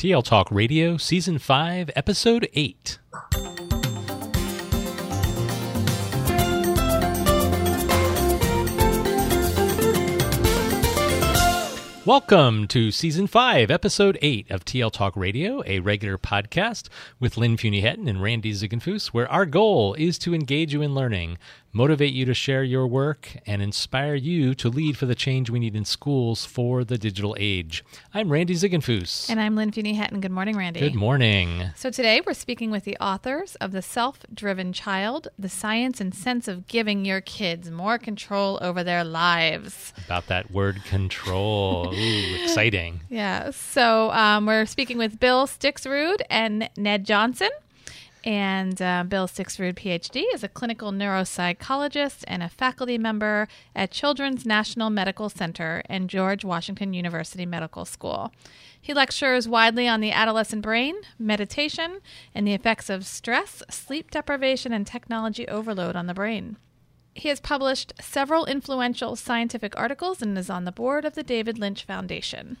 TL Talk Radio, Season 5, Episode 8. Welcome to Season 5, Episode 8 of TL Talk Radio, a regular podcast with Lynn Fuini-Hetten and Randy Ziegenfuss, where our goal is to engage you in learning motivate you to share your work, and inspire you to lead for the change we need in schools for the digital age. I'm Randy Ziegenfuss. And I'm Lynn Fuini-Hetten. Good morning, Randy. Good morning. So today we're speaking with the authors of The Self-Driven Child, The Science and Sense of Giving Your Kids More Control Over Their Lives. About that word control. Ooh, exciting. Yeah. So um, we're speaking with Bill Stixrud and Ned Johnson. And uh, Bill Stixrud, PhD, is a clinical neuropsychologist and a faculty member at Children's National Medical Center and George Washington University Medical School. He lectures widely on the adolescent brain, meditation, and the effects of stress, sleep deprivation, and technology overload on the brain. He has published several influential scientific articles and is on the board of the David Lynch Foundation.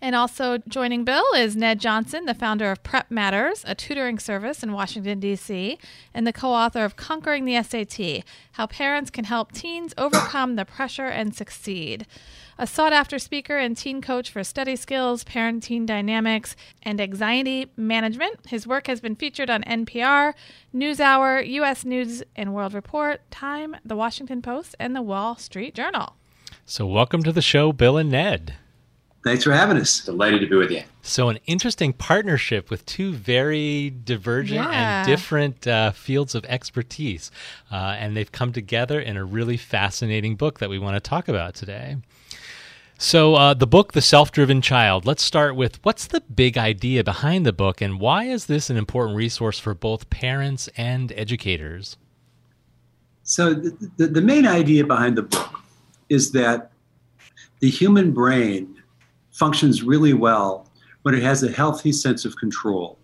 And also joining Bill is Ned Johnson, the founder of Prep Matters, a tutoring service in Washington, D.C., and the co author of Conquering the SAT How Parents Can Help Teens Overcome the Pressure and Succeed. A sought after speaker and teen coach for study skills, parenting dynamics, and anxiety management, his work has been featured on NPR, NewsHour, U.S. News and World Report, Time, The Washington Post, and The Wall Street Journal. So, welcome to the show, Bill and Ned. Thanks for having us. Delighted to be with you. So, an interesting partnership with two very divergent Yeah. and different uh, fields of expertise. Uh, and they've come together in a really fascinating book that we want to talk about today. So, uh, the book, The Self Driven Child, let's start with what's the big idea behind the book, and why is this an important resource for both parents and educators? So, the, the, the main idea behind the book is that the human brain functions really well when it has a healthy sense of control.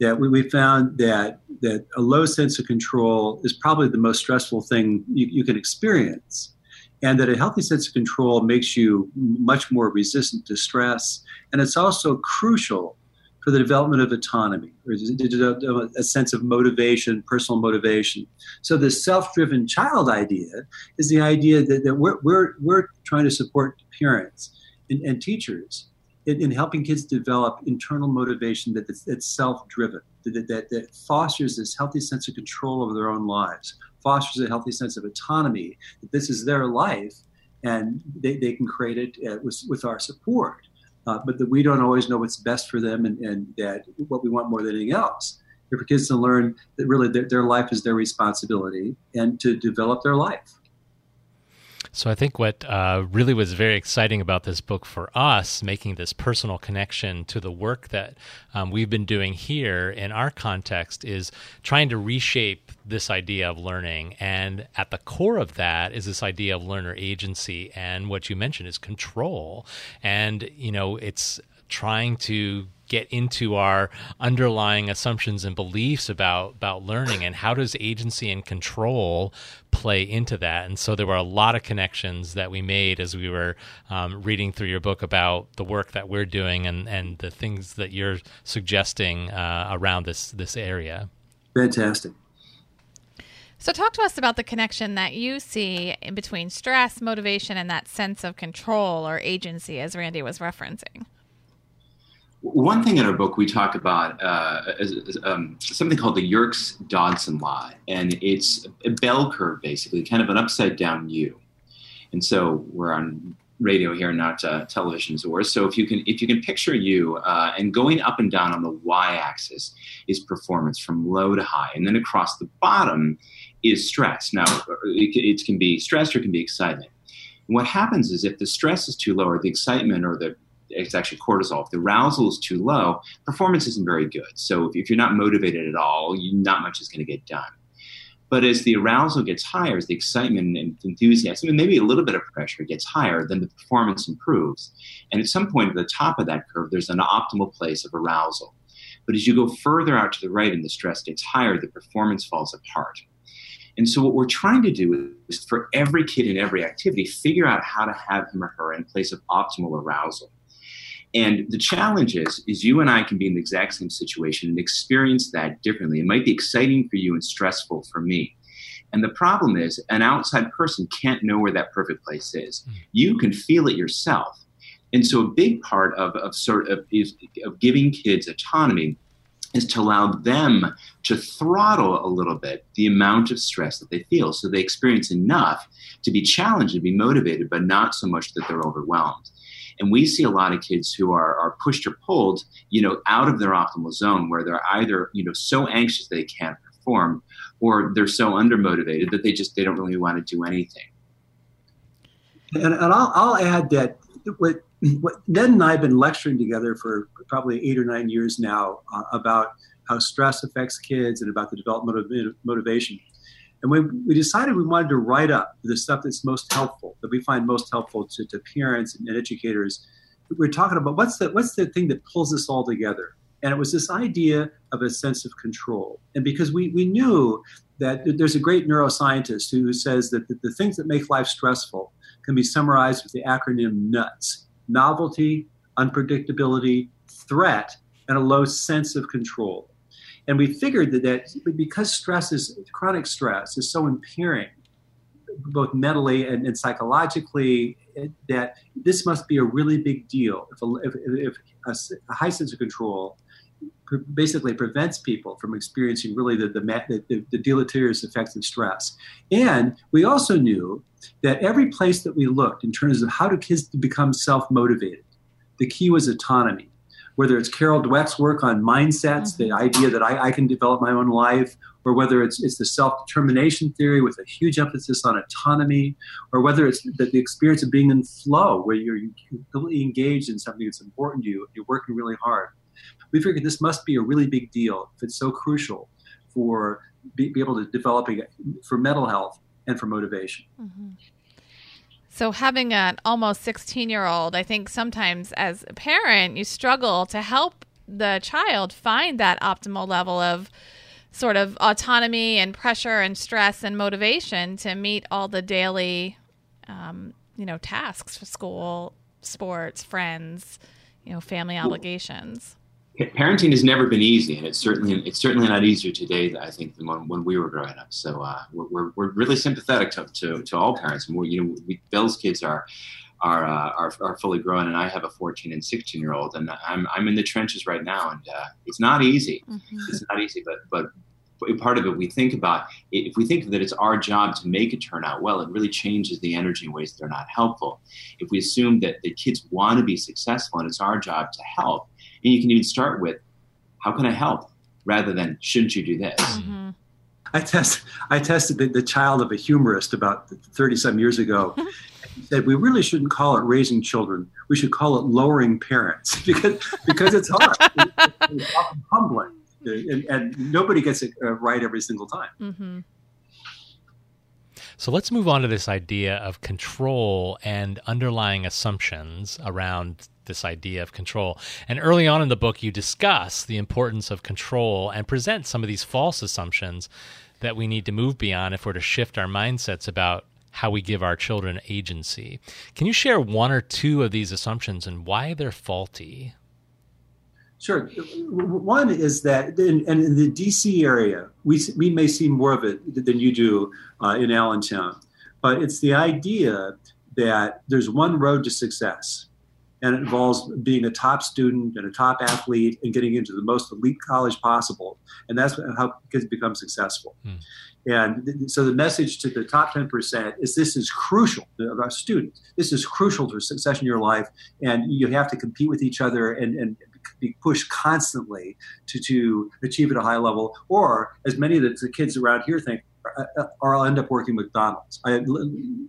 That we, we found that that a low sense of control is probably the most stressful thing you, you can experience, and that a healthy sense of control makes you much more resistant to stress, and it's also crucial for the development of autonomy, or a sense of motivation, personal motivation. So the self-driven child idea is the idea that, that we're, we're, we're trying to support parents and, and teachers in, in, helping kids develop internal motivation that, that's, self-driven, that, that, that fosters this healthy sense of control over their own lives, fosters a healthy sense of autonomy, that this is their life and they, they can create it uh, with, with our support. Uh, but that we don't always know what's best for them and, and that what we want more than anything else. For kids to learn that really their, their life is their responsibility and to develop their life. So I think what uh, really was very exciting about this book for us, making this personal connection to the work that um, we've been doing here in our context, is trying to reshape this idea of learning. And at the core of that is this idea of learner agency. And what you mentioned is control. And, you know, it's trying to get into our underlying assumptions and beliefs about about learning and how does agency and control play into that. And so there were a lot of connections that we made as we were um, reading through your book about the work that we're doing and and the things that you're suggesting uh, around this this area. Fantastic. So, talk to us about the connection that you see in between stress, motivation, and that sense of control or agency, as Randy was referencing. One thing in our book we talk about uh, is, is, um, something called the Yerkes Dodson Law, and it's a bell curve basically, kind of an upside down U. And so we're on radio here, not uh, television as. So if you can, if you can picture you, uh, and going up and down on the y-axis is performance from low to high, and then across the bottom is stress. Now it, it can be stress or it can be excitement. What happens is if the stress is too low, or the excitement, or the it's actually cortisol. If the arousal is too low, performance isn't very good. So if, if you're not motivated at all, you, not much is going to get done. But as the arousal gets higher, as the excitement and enthusiasm, and maybe a little bit of pressure gets higher, then the performance improves. And at some point at the top of that curve, there's an optimal place of arousal. But as you go further out to the right and the stress gets higher, the performance falls apart. And so, what we're trying to do is for every kid in every activity, figure out how to have him or her in place of optimal arousal. And the challenge is, is you and I can be in the exact same situation and experience that differently. It might be exciting for you and stressful for me. And the problem is, an outside person can't know where that perfect place is. Hmm. You can feel it yourself. And so, a big part of, of sort of is, of giving kids autonomy is to allow them to throttle a little bit the amount of stress that they feel, so they experience enough to be challenged and be motivated, but not so much that they're overwhelmed. And we see a lot of kids who are, are pushed or pulled, you know, out of their optimal zone where they're either, you know, so anxious they can't perform or they're so undermotivated that they just they don't really want to do anything. And, and I'll, I'll add that what, what Ned and I have been lecturing together for probably eight or nine years now uh, about how stress affects kids and about the development of motivation. And we, we decided we wanted to write up the stuff that's most helpful, that we find most helpful to, to parents and educators. We are talking about what's the, what's the thing that pulls us all together? And it was this idea of a sense of control. And because we, we knew that there's a great neuroscientist who says that the, the things that make life stressful can be summarized with the acronym NUTS novelty, unpredictability, threat, and a low sense of control. And we figured that, that because stress is chronic stress is so impairing, both mentally and, and psychologically, that this must be a really big deal. If a, if, if a, a high sense of control basically prevents people from experiencing really the, the, the, the, deleterious effects of stress. And we also knew that every place that we looked in terms of how do kids become self motivated, the key was autonomy whether it's Carol Dweck's work on mindsets, mm-hmm. the idea that I, I, can develop my own life, or whether it's, it's the self determination theory with a huge emphasis on autonomy, or whether it's the, the, experience of being in flow, where you're completely engaged in something that's important to you, you're working really hard. We figured this must be a really big deal if it's so crucial for be, be able to developing for mental health and for motivation. Mm-hmm. So, having an almost 16 year old, I think sometimes as a parent, you struggle to help the child find that optimal level of sort of autonomy and pressure and stress and motivation to meet all the daily, um, you know, tasks for school, sports, friends, you know, family obligations parenting has never been easy, and it's certainly it's certainly not easier today. I think than when, when we were growing up. So uh, we're, we're really sympathetic to, to, to all parents. And we, you know, we, Bill's kids are are, uh, are are fully grown, and I have a 14 and 16 year old, and I'm I'm in the trenches right now, and uh, it's not easy. Mm-hmm. It's not easy, but but part of it we think about if we think that it's our job to make it turn out well it really changes the energy in ways that are not helpful if we assume that the kids want to be successful and it's our job to help and you can even start with, how can I help? Rather than, shouldn't you do this? Mm-hmm. I, test, I tested the, the, child of a humorist about 30 some years ago. he said, we really shouldn't call it raising children. We should call it lowering parents because, because it's hard. it's humbling. And, and, nobody gets it uh, right every single time. Mm-hmm. So let's move on to this idea of control and underlying assumptions around this idea of control. And early on in the book, you discuss the importance of control and present some of these false assumptions that we need to move beyond if we're to shift our mindsets about how we give our children agency. Can you share one or two of these assumptions and why they're faulty? Sure. One is that, in, and in the DC area, we, we may see more of it than you do uh, in Allentown, but it's the idea that there's one road to success and it involves being a top student and a top athlete and getting into the most elite college possible. And that's how kids become successful. Hmm. And so the message to the top 10% is this is crucial about students. This is crucial to success in your life. And you have to compete with each other and, and be pushed constantly to, to achieve at a high level. Or as many of the kids around here think, or I'll end up working McDonald's. I,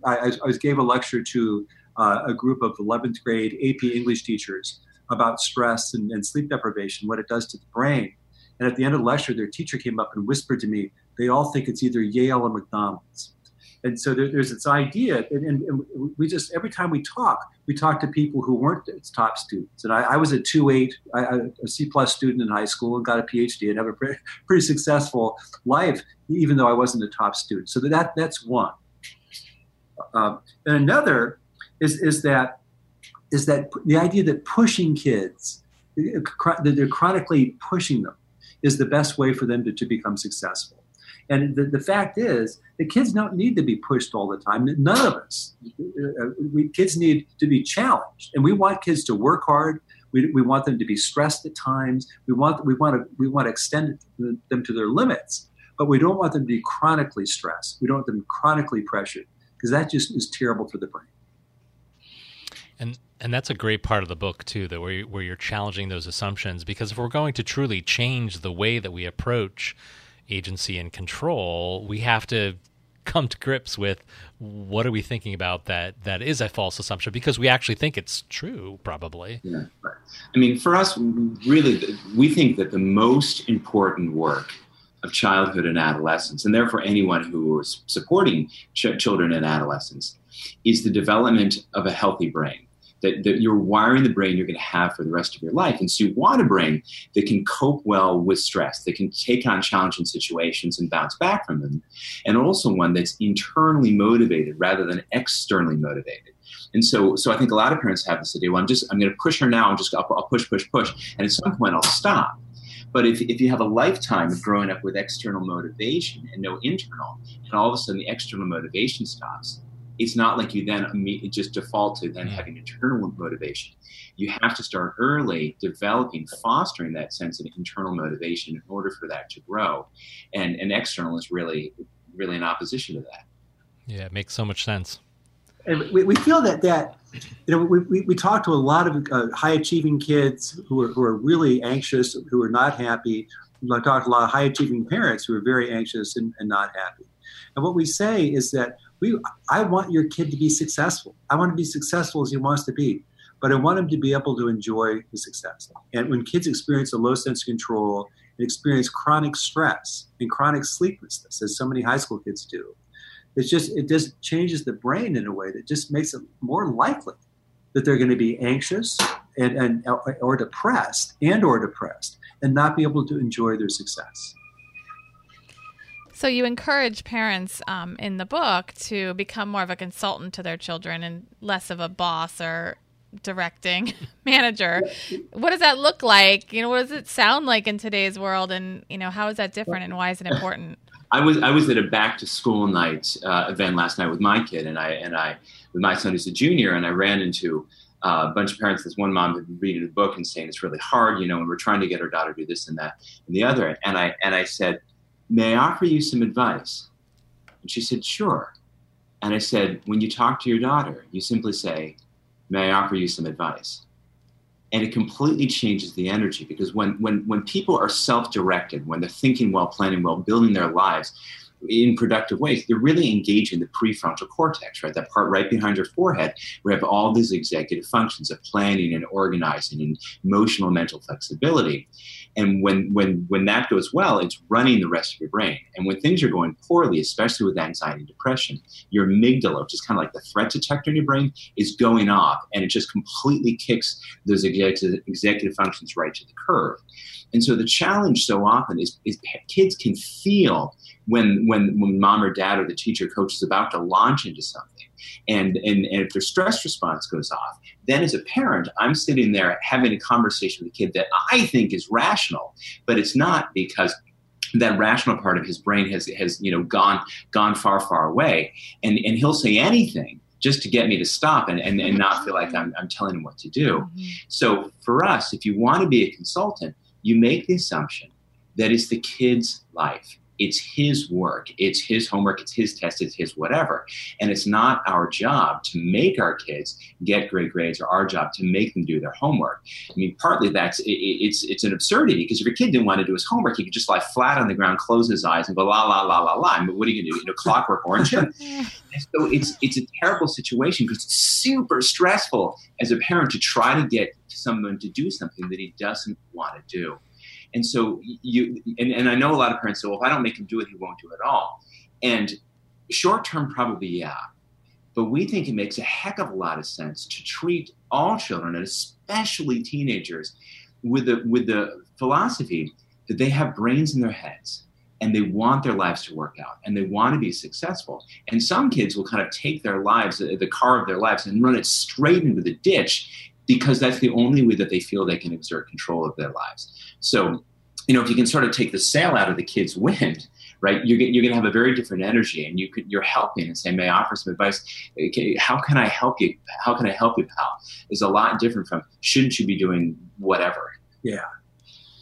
I, I gave a lecture to uh, a group of 11th grade AP English teachers about stress and, and sleep deprivation, what it does to the brain. And at the end of the lecture, their teacher came up and whispered to me, they all think it's either Yale or McDonald's. And so there, there's this idea, and, and, we just every time we talk, we talk to people who weren't its top students. And I, I was a two eight, a C plus student in high school, and got a PhD, and have a pretty, pretty successful life, even though I wasn't a top student. So that that's one. Um, and another is, is that is that the idea that pushing kids, that they're chronically pushing them, is the best way for them to, to become successful. And the, the fact is, the kids don't need to be pushed all the time. None of us. Uh, we, kids need to be challenged. And we want kids to work hard. We, we want them to be stressed at times. We want, we, want to, we want to extend them to their limits. But we don't want them to be chronically stressed. We don't want them chronically pressured because that just is terrible for the brain. And and that's a great part of the book too, that where where you're challenging those assumptions. Because if we're going to truly change the way that we approach agency and control, we have to come to grips with what are we thinking about that that is a false assumption because we actually think it's true probably. Yeah i mean for us really we think that the most important work of childhood and adolescence and therefore anyone who is supporting ch- children and adolescents is the development of a healthy brain that, that you're wiring the brain you're going to have for the rest of your life. And so you want a brain that can cope well with stress, that can take on challenging situations and bounce back from them, and also one that's internally motivated rather than externally motivated. And so, so I think a lot of parents have this idea. Well, I'm just I'm going to push her now. I'm just I'll, I'll push, push, push, and at some point I'll stop. But if, if you have a lifetime of growing up with external motivation and no internal, and all of a sudden the external motivation stops, it's not like you then just default to then having internal motivation. You have to start early developing, fostering that sense of internal motivation in order for that to grow. And, and external is really, really in opposition to that. Yeah, it makes so much sense. And we, we feel that that you know we, we, we talk to a lot of uh, high achieving kids who are, who are really anxious, who are not happy. We talk to a lot of high achieving parents who are very anxious and, and not happy. And what we say is that we I want your kid to be successful. I want to be successful as he wants to be, but I want him to be able to enjoy the success. And when kids experience a low sense of control and experience chronic stress and chronic sleeplessness, as so many high school kids do, it's just it just changes the brain in a way that just makes it more likely that they're going to be anxious and, and or depressed and or depressed and not be able to enjoy their success. So you encourage parents um, in the book to become more of a consultant to their children and less of a boss or directing manager. What does that look like? You know, what does it sound like in today's world? And you know, how is that different and why is it important? I was I was at a back to school night uh, event last night with my kid and I and I with my son who's a junior and I ran into uh, a bunch of parents. This one mom had been reading the book and saying it's really hard, you know, and we're trying to get our daughter to do this and that and the other. And I and I said, May I offer you some advice? And she said, Sure. And I said, When you talk to your daughter, you simply say, May I offer you some advice? And it completely changes the energy because when, when, when people are self directed, when they're thinking well, planning well, building their lives, in productive ways, they're really engaging the prefrontal cortex, right? That part right behind your forehead, where you have all these executive functions of planning and organizing and emotional mental flexibility. And when when when that goes well, it's running the rest of your brain. And when things are going poorly, especially with anxiety and depression, your amygdala, which is kind of like the threat detector in your brain, is going off, and it just completely kicks those executive, executive functions right to the curve. And so the challenge so often is, is kids can feel when when when mom or dad or the teacher coach is about to launch into something and, and and if their stress response goes off then as a parent i'm sitting there having a conversation with a kid that i think is rational but it's not because that rational part of his brain has has you know gone gone far far away and and he'll say anything just to get me to stop and, and, and not feel like I'm, I'm telling him what to do. Mm-hmm. So for us, if you want to be a consultant, you make the assumption that it's the kid's life it's his work, it's his homework, it's his test, it's his whatever. And it's not our job to make our kids get great grades or our job to make them do their homework. I mean, partly that's it, it's it's an absurdity because if your kid didn't want to do his homework, he could just lie flat on the ground, close his eyes, and go la la la la la. I mean, what are you gonna do? You know, clockwork orange him? so it's it's a terrible situation because it's super stressful as a parent to try to get someone to do something that he doesn't want to do. And so you, and, and I know a lot of parents say, well, if I don't make him do it, he won't do it at all. And short term, probably, yeah. But we think it makes a heck of a lot of sense to treat all children, and especially teenagers, with the, with the philosophy that they have brains in their heads and they want their lives to work out and they want to be successful. And some kids will kind of take their lives, the car of their lives, and run it straight into the ditch because that's the only way that they feel they can exert control of their lives. So, you know, if you can sort of take the sail out of the kid's wind, right, you're, you're going to have a very different energy, and you could, you're helping and say, "May I offer some advice? How can I help you? How can I help you, pal?" Is a lot different from shouldn't you be doing whatever? Yeah,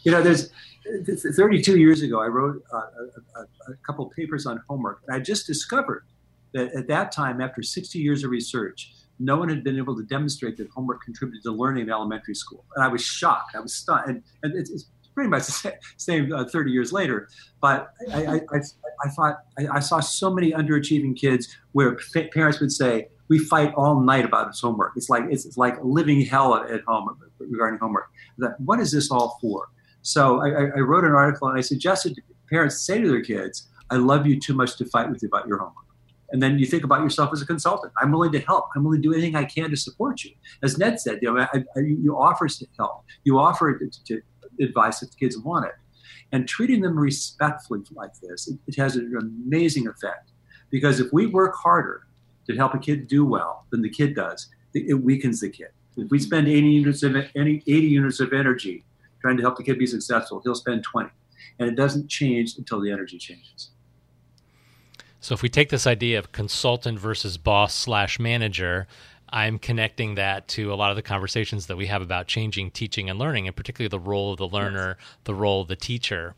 you know, there's 32 years ago, I wrote uh, a, a, a couple papers on homework, and I just discovered that at that time, after 60 years of research, no one had been able to demonstrate that homework contributed to learning in elementary school. And I was shocked. I was stunned. And, and it's, it's, pretty much the same uh, 30 years later. But I, I, I, I thought I, saw so many underachieving kids where parents would say, we fight all night about his homework. It's like it's, it's like living hell at, at home regarding homework. That, what is this all for? So I wrote an article and I suggested parents say to their kids, I love you too much to fight with you about your homework. And then you think about yourself as a consultant. I'm willing to help. I'm willing to do anything I can to support you. As Ned said, you know, I, I, you offer to help. You offer to, to, advice if the kids want it. And treating them respectfully like this, it, it has an amazing effect. Because if we work harder to help a kid do well than the kid does, it, it weakens the kid. If we mm-hmm. spend 80 units of any 80 units of energy trying to help the kid be successful, he'll spend 20. And it doesn't change until the energy changes. So if we take this idea of consultant versus boss slash manager, I'm connecting that to a lot of the conversations that we have about changing teaching and learning, and particularly the role of the learner, yes. the role of the teacher.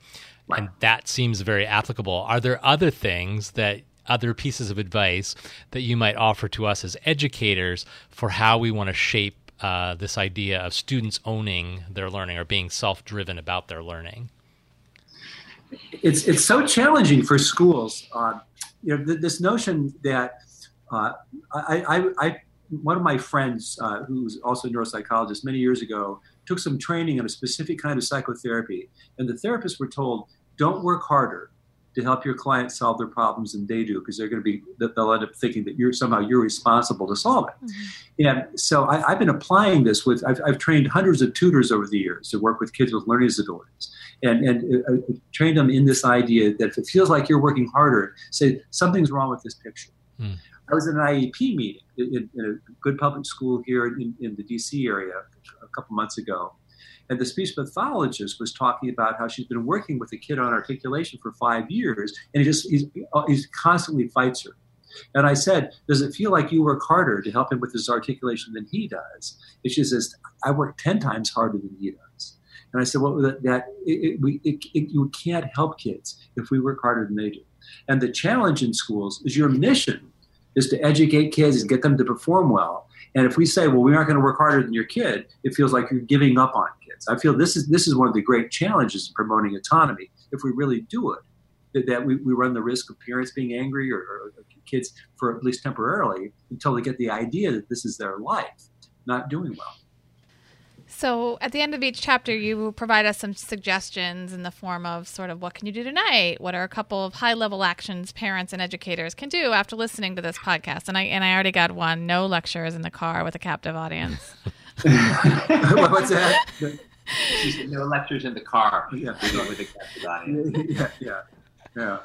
Right. And that seems very applicable. Are there other things that other pieces of advice that you might offer to us as educators for how we want to shape uh, this idea of students owning their learning or being self-driven about their learning? It's it's so challenging for schools. Uh, you know, th- this notion that uh, I, I, I, one of my friends uh, who was also a neuropsychologist many years ago took some training in a specific kind of psychotherapy, and the therapists were told, "Don't work harder." To help your client solve their problems than they do because they're going to be they'll end up thinking that you're somehow you're responsible to solve it mm-hmm. and so I, have been applying this with I've, I've, trained hundreds of tutors over the years to work with kids with learning disabilities and and uh, uh, trained them in this idea that if it feels like you're working harder say something's wrong with this picture mm. I was in an IEP meeting in, in, a good public school here in, in the DC area a couple months ago and the speech pathologist was talking about how she's been working with a kid on articulation for five years, and he just he's, uh, he constantly fights her. And I said, Does it feel like you work harder to help him with his articulation than he does? And she says, I work 10 times harder than he does. And I said, Well, that, that it, it, we, it, you can't help kids if we work harder than they do. And the challenge in schools is your mission is to educate kids and get them to perform well. And if we say, well, we aren't going to work harder than your kid, it feels like you're giving up on kids. I feel this is this is one of the great challenges in promoting autonomy. If we really do it, that, that we, we run the risk of parents being angry or, or kids for at least temporarily until they get the idea that this is their life, not doing well. So at the end of each chapter, you provide us some suggestions in the form of sort of what can you do tonight? What are a couple of high level actions parents and educators can do after listening to this podcast? And I and I already got one: no lectures in the car with a captive audience. What's that? no lectures in the car yeah. with a captive audience. Yeah, yeah, yeah.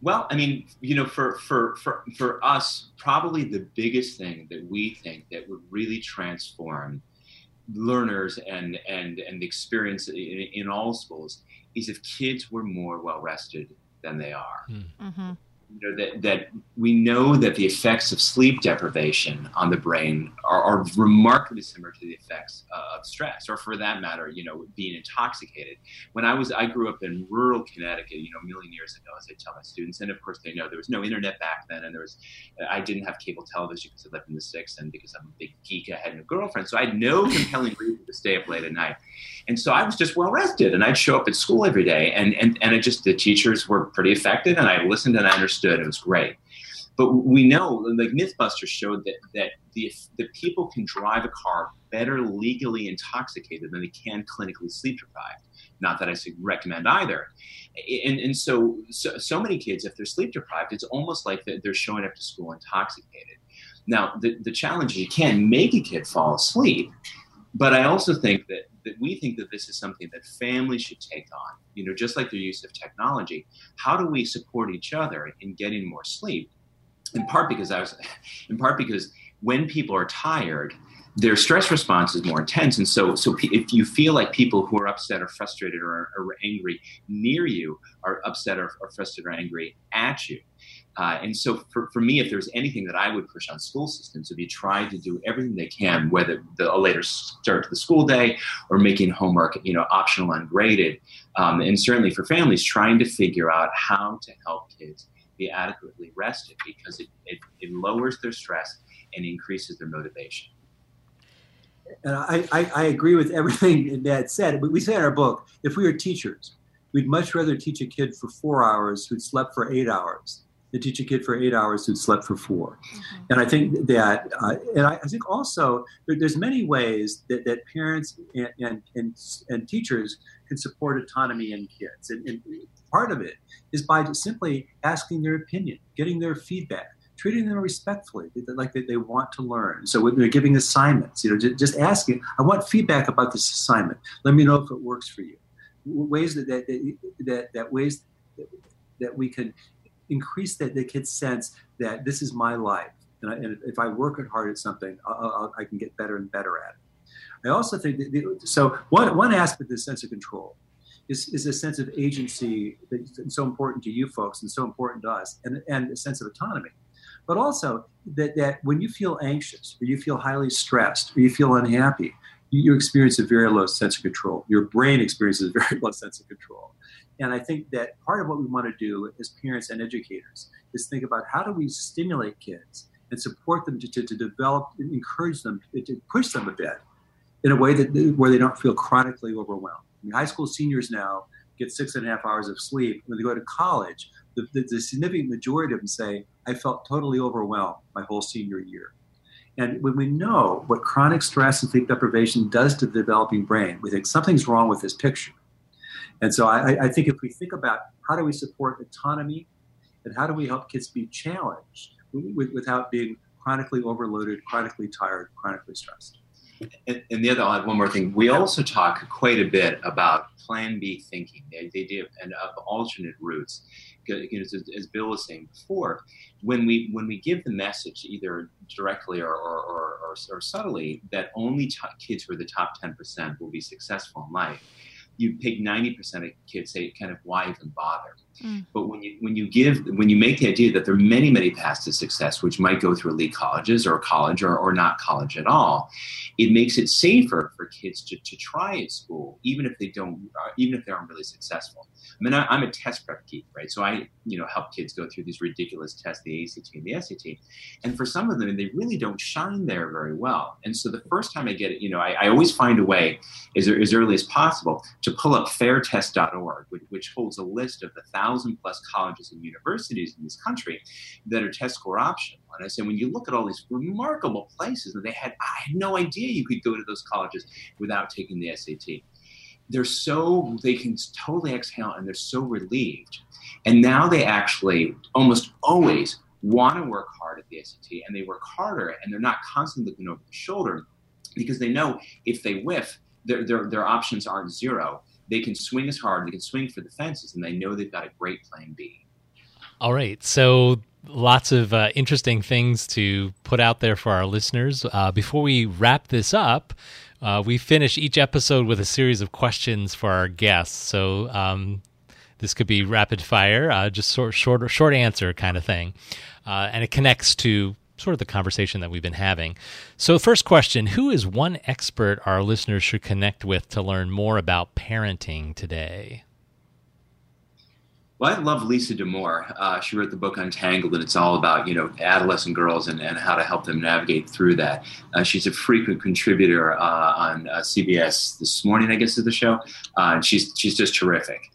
Well, I mean, you know, for, for, for, for us, probably the biggest thing that we think that would really transform learners and, and, and the experience in, in all schools is if kids were more well rested than they are. Hmm. Mm-hmm you know, that, that we know that the effects of sleep deprivation on the brain are, are remarkably similar to the effects of stress, or for that matter, you know, being intoxicated. When I was, I grew up in rural Connecticut, you know, a million years ago, as I tell my students, and of course they know there was no internet back then, and there was, I didn't have cable television because I lived in the sticks, and because I'm a big geek, I had no girlfriend, so I had no compelling reason to stay up late at night. And so I was just well rested and I'd show up at school every day and, and, and it just, the teachers were pretty effective and I listened and I understood. It was great. But we know, like Mythbusters showed that, that the, the people can drive a car better legally intoxicated than they can clinically sleep deprived. Not that I recommend either. And, and so, so, so many kids, if they're sleep deprived, it's almost like they're showing up to school intoxicated. Now, the, the challenge is you can't make a kid fall asleep, but I also think that that we think that this is something that families should take on. You know, just like their use of technology. How do we support each other in getting more sleep? In part because I was, in part because when people are tired, their stress response is more intense. And so, so if you feel like people who are upset or frustrated or, or angry near you are upset or, or frustrated or angry at you, uh, and so for, for me, if there's anything that I would push on school systems, would be try to do everything they can, whether the, a later start to the school day or making homework, you know, optional ungraded. Um, and certainly for families, trying to figure out how to help kids be adequately rested because it, it, it lowers their stress and increases their motivation. And I, I, I agree with everything that said. We say in our book, if we were teachers, we'd much rather teach a kid for four hours who'd slept for eight hours to teach a kid for eight hours who slept for 4 mm-hmm. And I think that, uh, and I, I, think also there, there's many ways that, that parents and, and, and, and, teachers can support autonomy in kids. And, and part of it is by simply asking their opinion, getting their feedback, treating them respectfully, like they, they want to learn. So when they're giving assignments, you know, just, just asking, I want feedback about this assignment. Let me know if it works for you. Ways that, that, that, that ways that we can increase that the kid's sense that this is my life, and, I, and if I work hard at something, I'll, I'll, i can get better and better at it. I also think that the, so. One one aspect of the sense of control is, is a sense of agency that's so important to you folks and so important to us, and, and a sense of autonomy. But also that, that when you feel anxious, or you feel highly stressed, or you feel unhappy, you experience a very low sense of control. Your brain experiences a very low sense of control. And I think that part of what we want to do as parents and educators is think about how do we stimulate kids and support them to, to, to develop, encourage them, to push them a bit in a way that where they don't feel chronically overwhelmed. I mean, high school seniors now get six and a half hours of sleep. When they go to college, the, the, the significant majority of them say, I felt totally overwhelmed my whole senior year. And when we know what chronic stress and sleep deprivation does to the developing brain, we think something's wrong with this picture. And so I, I think if we think about how do we support autonomy and how do we help kids be challenged without being chronically overloaded, chronically tired, chronically stressed. And, and, the other, I'll add one more thing. We also talk quite a bit about Plan B thinking, the idea of, and of alternate routes. You know, as, as, Bill was saying before, when we when we give the message either directly or, or, or, or subtly that only t- kids who are the top ten percent will be successful in life, you pick 90% of kids say kind of why even bother mm. but when you when you give when you make the idea that there are many many paths to success which might go through elite colleges or college or, or not college at all it makes it safer for kids to, to try at school even if they don't uh, even if they aren't really successful. I mean I, i'm a test prep geek right? So i you know help kids go through these ridiculous tests the act and the sat and for some of them they really don't shine there very well. And so the first time i get it you know i, I always find a way as, as early as possible to pull up fairtest.org, which, which holds a list of the thousand plus colleges and universities in this country that are test score optional. And I said, when you look at all these remarkable places, and they had, I had no idea you could go to those colleges without taking the SAT. They're so, they can totally exhale and they're so relieved. And now they actually almost always want to work hard at the SAT and they work harder and they're not constantly looking over the shoulder because they know if they whiff, their, their, their options aren't zero. They can swing as hard, they can swing for the fences, and they know they've got a great plan B. All right. So lots of uh, interesting things to put out there for our listeners. Uh, before we wrap this up, uh, we finish each episode with a series of questions for our guests. So um, this could be rapid fire, uh, just sort short short answer kind of thing, uh, and it connects to sort of the conversation that we've been having. So, first question Who is one expert our listeners should connect with to learn more about parenting today? Well, I love Lisa Damour. Uh, she wrote the book Untangled, and it's all about you know adolescent girls and, and how to help them navigate through that. Uh, she's a frequent contributor uh, on uh, CBS this morning, I guess, is the show, uh, and she's she's just terrific.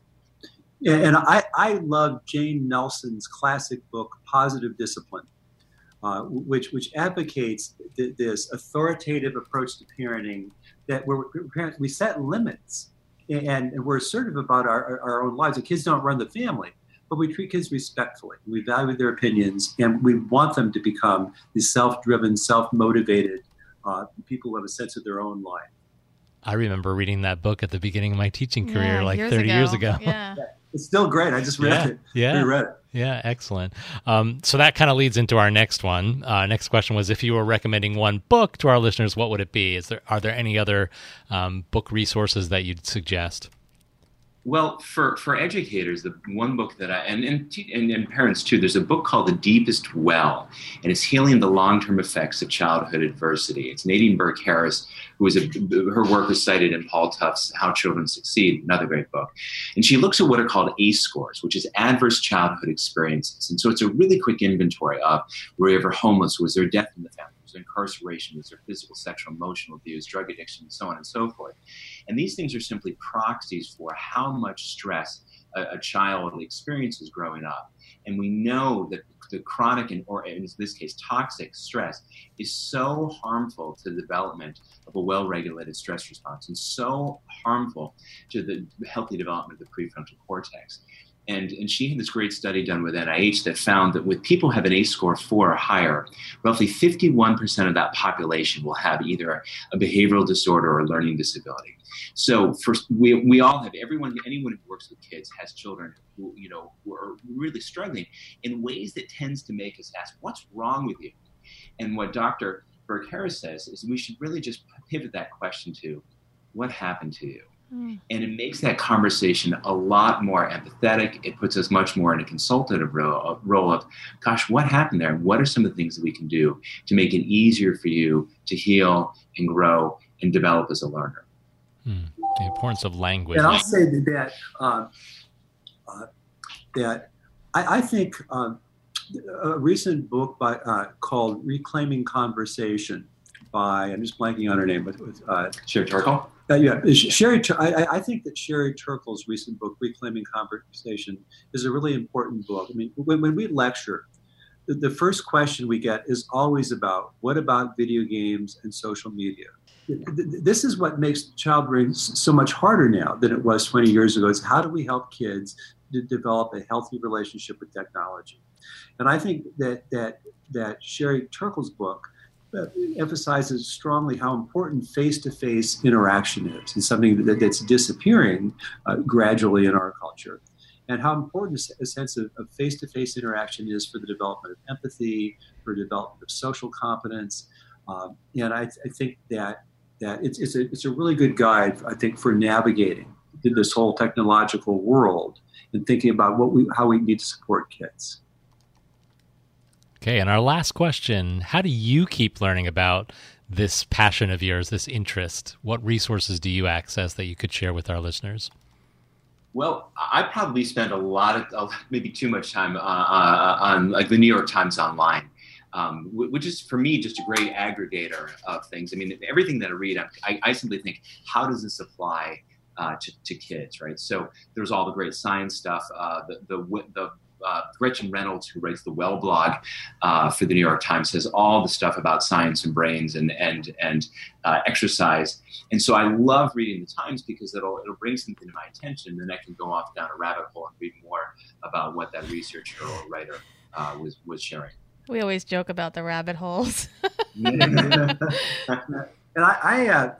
Yeah, and I I love Jane Nelsen's classic book Positive Discipline. Uh, which which advocates th- this authoritative approach to parenting that we're, we set limits and, and we're assertive about our, our own lives. The kids don't run the family, but we treat kids respectfully. We value their opinions, and we want them to become these self-driven, self-motivated uh, people who have a sense of their own life. I remember reading that book at the beginning of my teaching career, Yeah, like years 30 years ago. Yeah. It's still great. I just read Yeah, it. yeah. Reread it. Yeah, excellent. Um, so that kind of leads into our next one. Uh, next question was: If you were recommending one book to our listeners, what would it be? Is there are there any other um, book resources that you'd suggest? Well, for, for educators, the one book that I and and, and and parents too, there's a book called The Deepest Well, and it's healing the long term effects of childhood adversity. It's Nadine Burke Harris, who is a her work was cited in Paul Tough's How Children Succeed, another great book, and she looks at what are called ACE scores, which is adverse childhood experiences, and so it's a really quick inventory of were you ever homeless, was there death in the family, incarceration, was there physical, sexual, emotional abuse, drug addiction, and so on and so forth. And these things are simply proxies for how much stress a, a child experiences growing up. And we know that the chronic and, or in this case, toxic stress is so harmful to the development of a well-regulated stress response and so harmful to the healthy development of the prefrontal cortex. And, and she had this great study done with NIH that found that with people who have an ACE score of four or higher, roughly 51% of that population will have either a behavioral disorder or a learning disability. So for we, we all have everyone anyone who works with kids has children who you know who are really struggling in ways that tends to make us ask what's wrong with you and what Dr. Burke Harris says is we should really just pivot that question to what happened to you Mm. and it makes that conversation a lot more empathetic. It puts us much more in a consultative role, role of, gosh, what happened there? What are some of the things that we can do to make it easier for you to heal and grow and develop as a learner? Hmm. The importance of language. And I'll say that that, um, uh, that I, I think um, a recent book by uh, called "Reclaiming Conversation" by I'm just blanking on her name, but with, uh, Sherry Turkle? Uh, yeah, Sherry. I, I- think that Sherry Turkle's recent book "Reclaiming Conversation" is a really important book. I mean, when, when we lecture, the, the first question we get is always about what about video games and social media. Th- th- This is what makes child so much harder now than it was 20 years ago. Is how do we help kids to develop a healthy relationship with technology? And I think that that that Sherry Turkle's book emphasizes strongly how important face-to-face interaction is, and something that, that's disappearing uh, gradually in our culture, and how important a sense of, of face-to-face interaction is for the development of empathy, for development of social competence, um, and I, I think that that it's, it's a it's a really good guide, I think, for navigating this whole technological world and thinking about what we how we need to support kids. Okay, and our last question How do you keep learning about this passion of yours, this interest? What resources do you access that you could share with our listeners? Well, I probably spend a lot of, maybe too much time uh, uh, on like the New York Times Online, um, which is for me just a great aggregator of things. I mean, everything that I read, I, I simply think, how does this apply uh, to, to, kids, right? So there's all the great science stuff, uh, the the, the uh, Gretchen Reynolds, who writes the Well blog uh, for the New York Times, says all the stuff about science and brains and and and uh, exercise. And so I love reading the Times because it'll it'll bring something to my attention, and then I can go off down a rabbit hole and read more about what that researcher or writer uh, was was sharing. We always joke about the rabbit holes. And I, I, uh,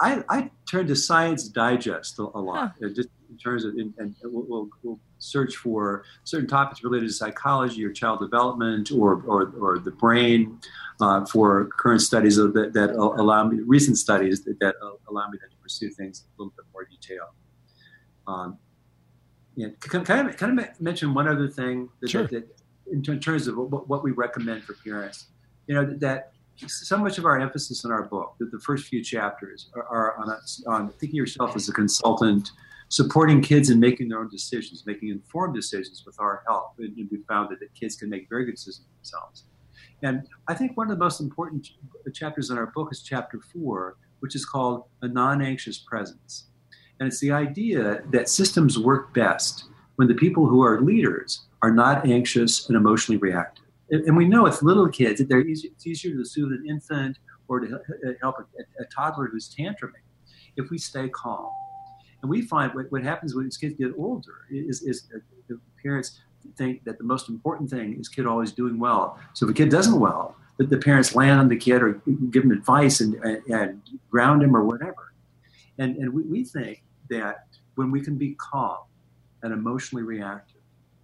I, I, turn to Science Digest a, a lot, huh. just in terms of, and, and we'll, we'll, search for certain topics related to psychology or child development or, or, or the brain uh, for current studies that, that allow me, recent studies that, that allow me to pursue things in a little bit more detail. Um, yeah, can, can, I, can I mention one other thing that, sure. that, in terms of what, what we recommend for parents? You know, that so much of our emphasis in our book, that the first few chapters are, on, on thinking yourself as a consultant, supporting kids in making their own decisions, making informed decisions with our help. And we found that, that kids can make very good decisions themselves. And I think one of the most important uh, chapters in our book is chapter four, which is called A Non Anxious Presence. And it's the idea that systems work best when the people who are leaders are not anxious and emotionally reactive and we know with little kids that easy, it's easier to soothe an infant or to help a, a, toddler who's tantruming if we stay calm. And we find what, what happens when these kids get older is, is the parents think that the most important thing is kid always doing well. So if a kid doesn't well, that the parents land on the kid or give him advice and, and, and ground him or whatever. And, and we, we think that when we can be calm and emotionally reactive,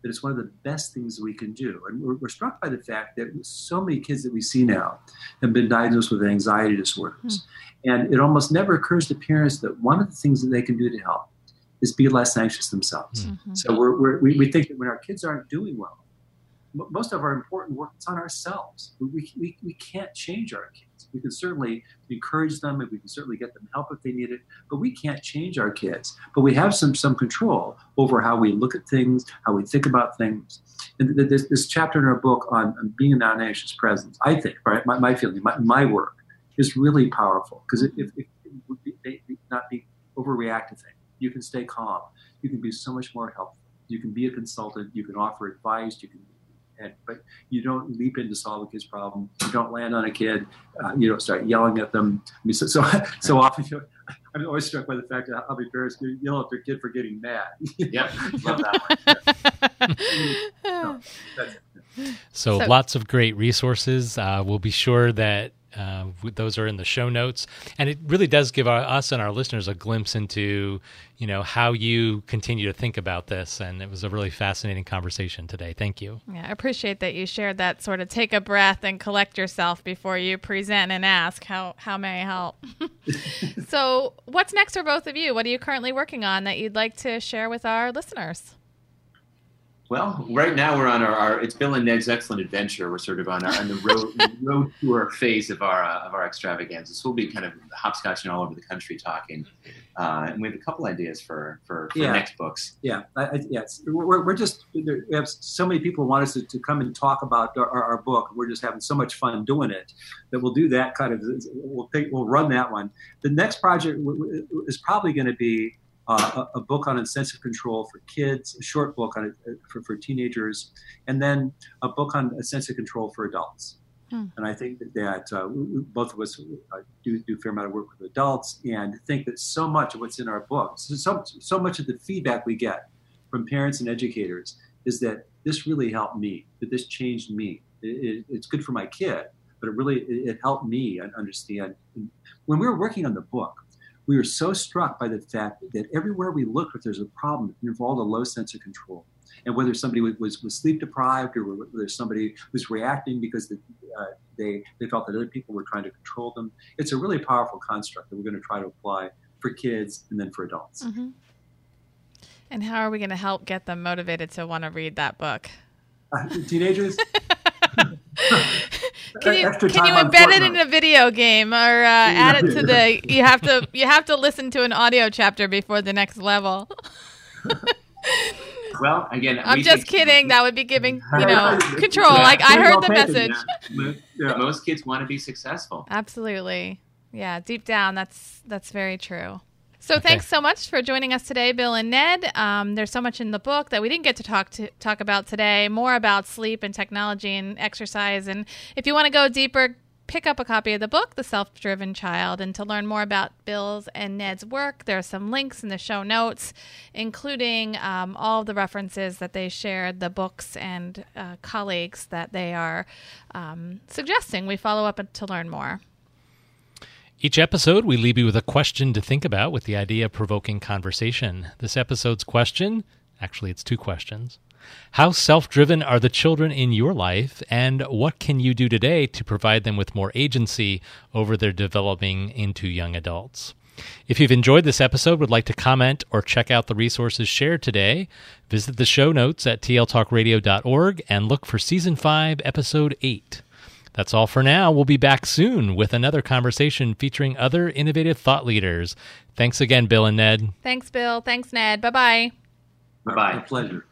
that it's one of the best things we can do. And we're, we're, struck by the fact that so many kids that we see now have been diagnosed with anxiety disorders. Hmm. And it almost never occurs to parents that one of the things that they can do to help is be less anxious themselves. Mm-hmm. So we're, we're, we we think that when our kids aren't doing well, most of our important work is on ourselves. We, we, we can't change our kids. We can certainly encourage them and we can certainly get them help if they need it, but we can't change our kids. But we have some, some control over how we look at things, how we think about things. And this, this chapter in our book on, on being a non anxious presence, I think, right, my, my feeling, my, my work is really powerful because if, if it would be, not be overreactive thing, you can stay calm. You can be so much more helpful. You can be a consultant. You can offer advice. You can and, but you don't leap in to solve a kid's problem. You don't land on a kid. Uh, you don't start yelling at them. I mean, so so, so often you know, I'm always struck by the fact that how many parents yell at their kid for getting mad. yeah, love that one. no, so, so, lots of great resources. Uh, we'll be sure that uh, those are in the show notes, and it really does give our, us and our listeners a glimpse into, you know, how you continue to think about this. And it was a really fascinating conversation today. Thank you. Yeah, I appreciate that you shared that sort of take a breath and collect yourself before you present and ask how how may I help. so, what's next for both of you? What are you currently working on that you'd like to share with our listeners? Well, right now we're on our, our, it's Bill and Ned's Excellent Adventure. We're sort of on, our, on the road, road tour phase of our uh, of our extravaganza. So we'll be kind of hopscotching all over the country talking, uh, and we have a couple ideas for for, for yeah. next books. Yeah, I, I, yes, we're, we're just we have so many people want us to, to come and talk about our, our, book. We're just having so much fun doing it that we'll do that kind of. We'll take, we'll run that one. The next project is probably going to be uh, a, a, book on incentive control for kids, a short book on it for, for teenagers, and then a book on incentive control for adults. Hmm. And I think that, that uh, we, both of us uh, do, do a fair amount of work with adults and think that so much of what's in our books, so, so much of the feedback we get from parents and educators is that this really helped me, that this changed me. It, it, it's good for my kid, but it really it, it helped me understand. When we were working on the book, we were so struck by the fact that everywhere we looked, if there's a problem, it involved a low sense of control. And whether somebody was, was sleep deprived or whether somebody was reacting because the, uh, they, they felt that other people were trying to control them, it's a really powerful construct that we're going to try to apply for kids and then for adults. Mm-hmm. And how are we going to help get them motivated to want to read that book? Uh, teenagers? can you can you embed it in a video game or uh, add it to the? You have to you have to listen to an audio chapter before the next level. well, again, I'm just kidding. That would be giving you know control. Like I heard the message. Yeah. Most kids want to be successful. Absolutely, yeah. Deep down, that's that's very true. So okay. thanks so much for joining us today, Bill and Ned. Um, there's so much in the book that we didn't get to talk to talk about today. More about sleep and technology and exercise. And if you want to go deeper, pick up a copy of the book, The Self Driven Child. And to learn more about Bill's and Ned's work, there are some links in the show notes, including um, all the references that they shared, the books and uh, colleagues that they are um, suggesting we follow up to learn more. Each episode, we leave you with a question to think about with the idea of provoking conversation. This episode's question actually, it's two questions. How self driven are the children in your life, and what can you do today to provide them with more agency over their developing into young adults? If you've enjoyed this episode, would like to comment or check out the resources shared today, visit the show notes at tltalkradio.org and look for Season 5, Episode 8. That's all for now. We'll be back soon with another conversation featuring other innovative thought leaders. Thanks again, Bill and Ned. Thanks, Bill. Thanks, Ned. Bye bye. Bye bye. pleasure.